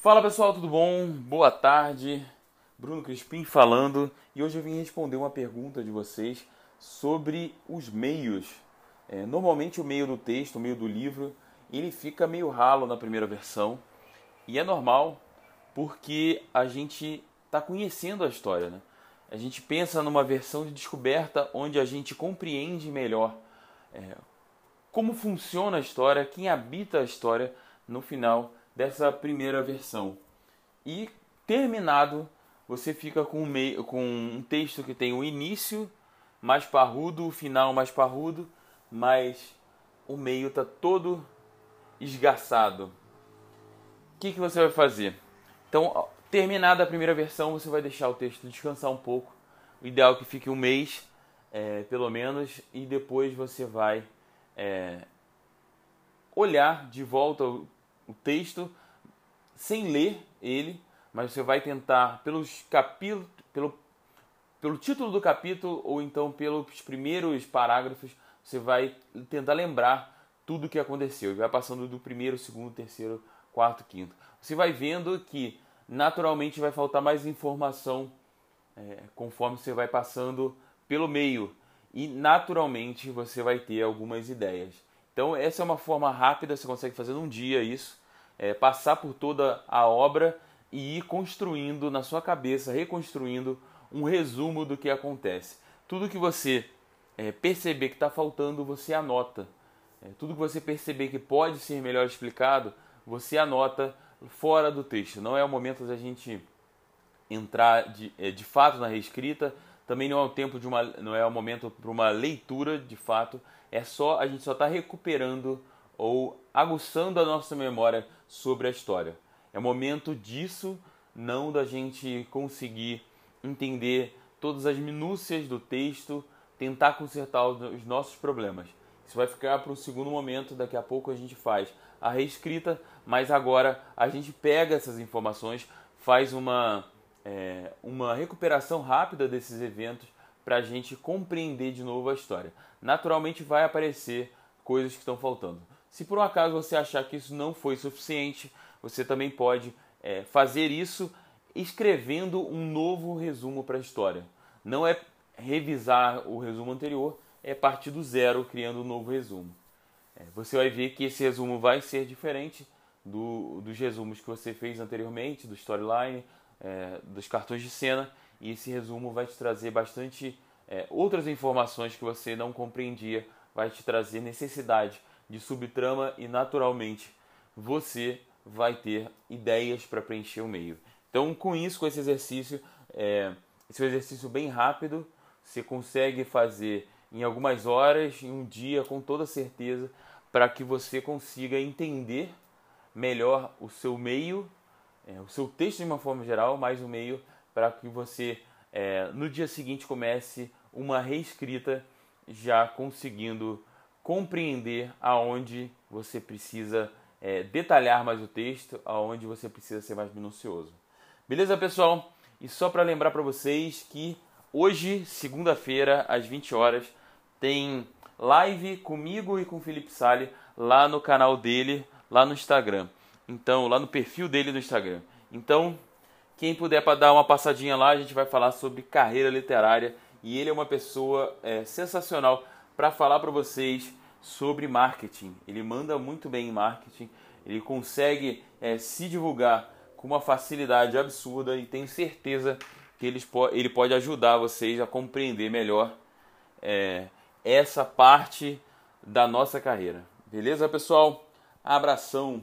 Fala pessoal, tudo bom? Boa tarde. Bruno Crispim falando e hoje eu vim responder uma pergunta de vocês sobre os meios. É, normalmente o meio do texto, o meio do livro, ele fica meio ralo na primeira versão e é normal porque a gente está conhecendo a história. Né? A gente pensa numa versão de descoberta onde a gente compreende melhor é, como funciona a história, quem habita a história no final dessa primeira versão. E terminado, você fica com um, meio, com um texto que tem o início mais parrudo, o final mais parrudo, mas o meio está todo esgaçado. O que, que você vai fazer? Então, terminada a primeira versão, você vai deixar o texto descansar um pouco. O ideal é que fique um mês, é, pelo menos, e depois você vai é, olhar de volta o texto sem ler ele, mas você vai tentar pelos capítulos, pelo, pelo título do capítulo ou então pelos primeiros parágrafos, você vai tentar lembrar tudo o que aconteceu. E vai passando do primeiro, segundo, terceiro, quarto, quinto. Você vai vendo que naturalmente vai faltar mais informação é, conforme você vai passando pelo meio. E naturalmente você vai ter algumas ideias. Então, essa é uma forma rápida, você consegue fazer num dia isso, é, passar por toda a obra e ir construindo na sua cabeça, reconstruindo um resumo do que acontece. Tudo que você é, perceber que está faltando, você anota. É, tudo que você perceber que pode ser melhor explicado, você anota fora do texto. Não é o momento da gente entrar de, é, de fato na reescrita, também não é o tempo de uma, não é o momento para uma leitura de fato. É só a gente só está recuperando ou aguçando a nossa memória sobre a história. É momento disso, não da gente conseguir entender todas as minúcias do texto, tentar consertar os nossos problemas. Isso vai ficar para um segundo momento, daqui a pouco a gente faz a reescrita, mas agora a gente pega essas informações, faz uma é, uma recuperação rápida desses eventos para a gente compreender de novo a história. Naturalmente vai aparecer coisas que estão faltando. Se por um acaso você achar que isso não foi suficiente, você também pode é, fazer isso escrevendo um novo resumo para a história. Não é revisar o resumo anterior, é partir do zero criando um novo resumo. É, você vai ver que esse resumo vai ser diferente do, dos resumos que você fez anteriormente, do storyline, é, dos cartões de cena e esse resumo vai te trazer bastante é, outras informações que você não compreendia, vai te trazer necessidade de subtrama e naturalmente você vai ter ideias para preencher o meio. Então, com isso, com esse exercício, é, esse é um exercício bem rápido, você consegue fazer em algumas horas, em um dia, com toda certeza, para que você consiga entender melhor o seu meio é, o seu texto de uma forma geral, mais um meio para que você é, no dia seguinte comece uma reescrita já conseguindo compreender aonde você precisa é, detalhar mais o texto, aonde você precisa ser mais minucioso. Beleza, pessoal? E só para lembrar para vocês que hoje, segunda-feira, às 20 horas, tem live comigo e com o Felipe Sale lá no canal dele, lá no Instagram. Então, lá no perfil dele no Instagram. Então, quem puder para dar uma passadinha lá, a gente vai falar sobre carreira literária e ele é uma pessoa é, sensacional para falar para vocês sobre marketing. Ele manda muito bem em marketing, ele consegue é, se divulgar com uma facilidade absurda e tenho certeza que ele, ele pode ajudar vocês a compreender melhor é, essa parte da nossa carreira. Beleza, pessoal? Abração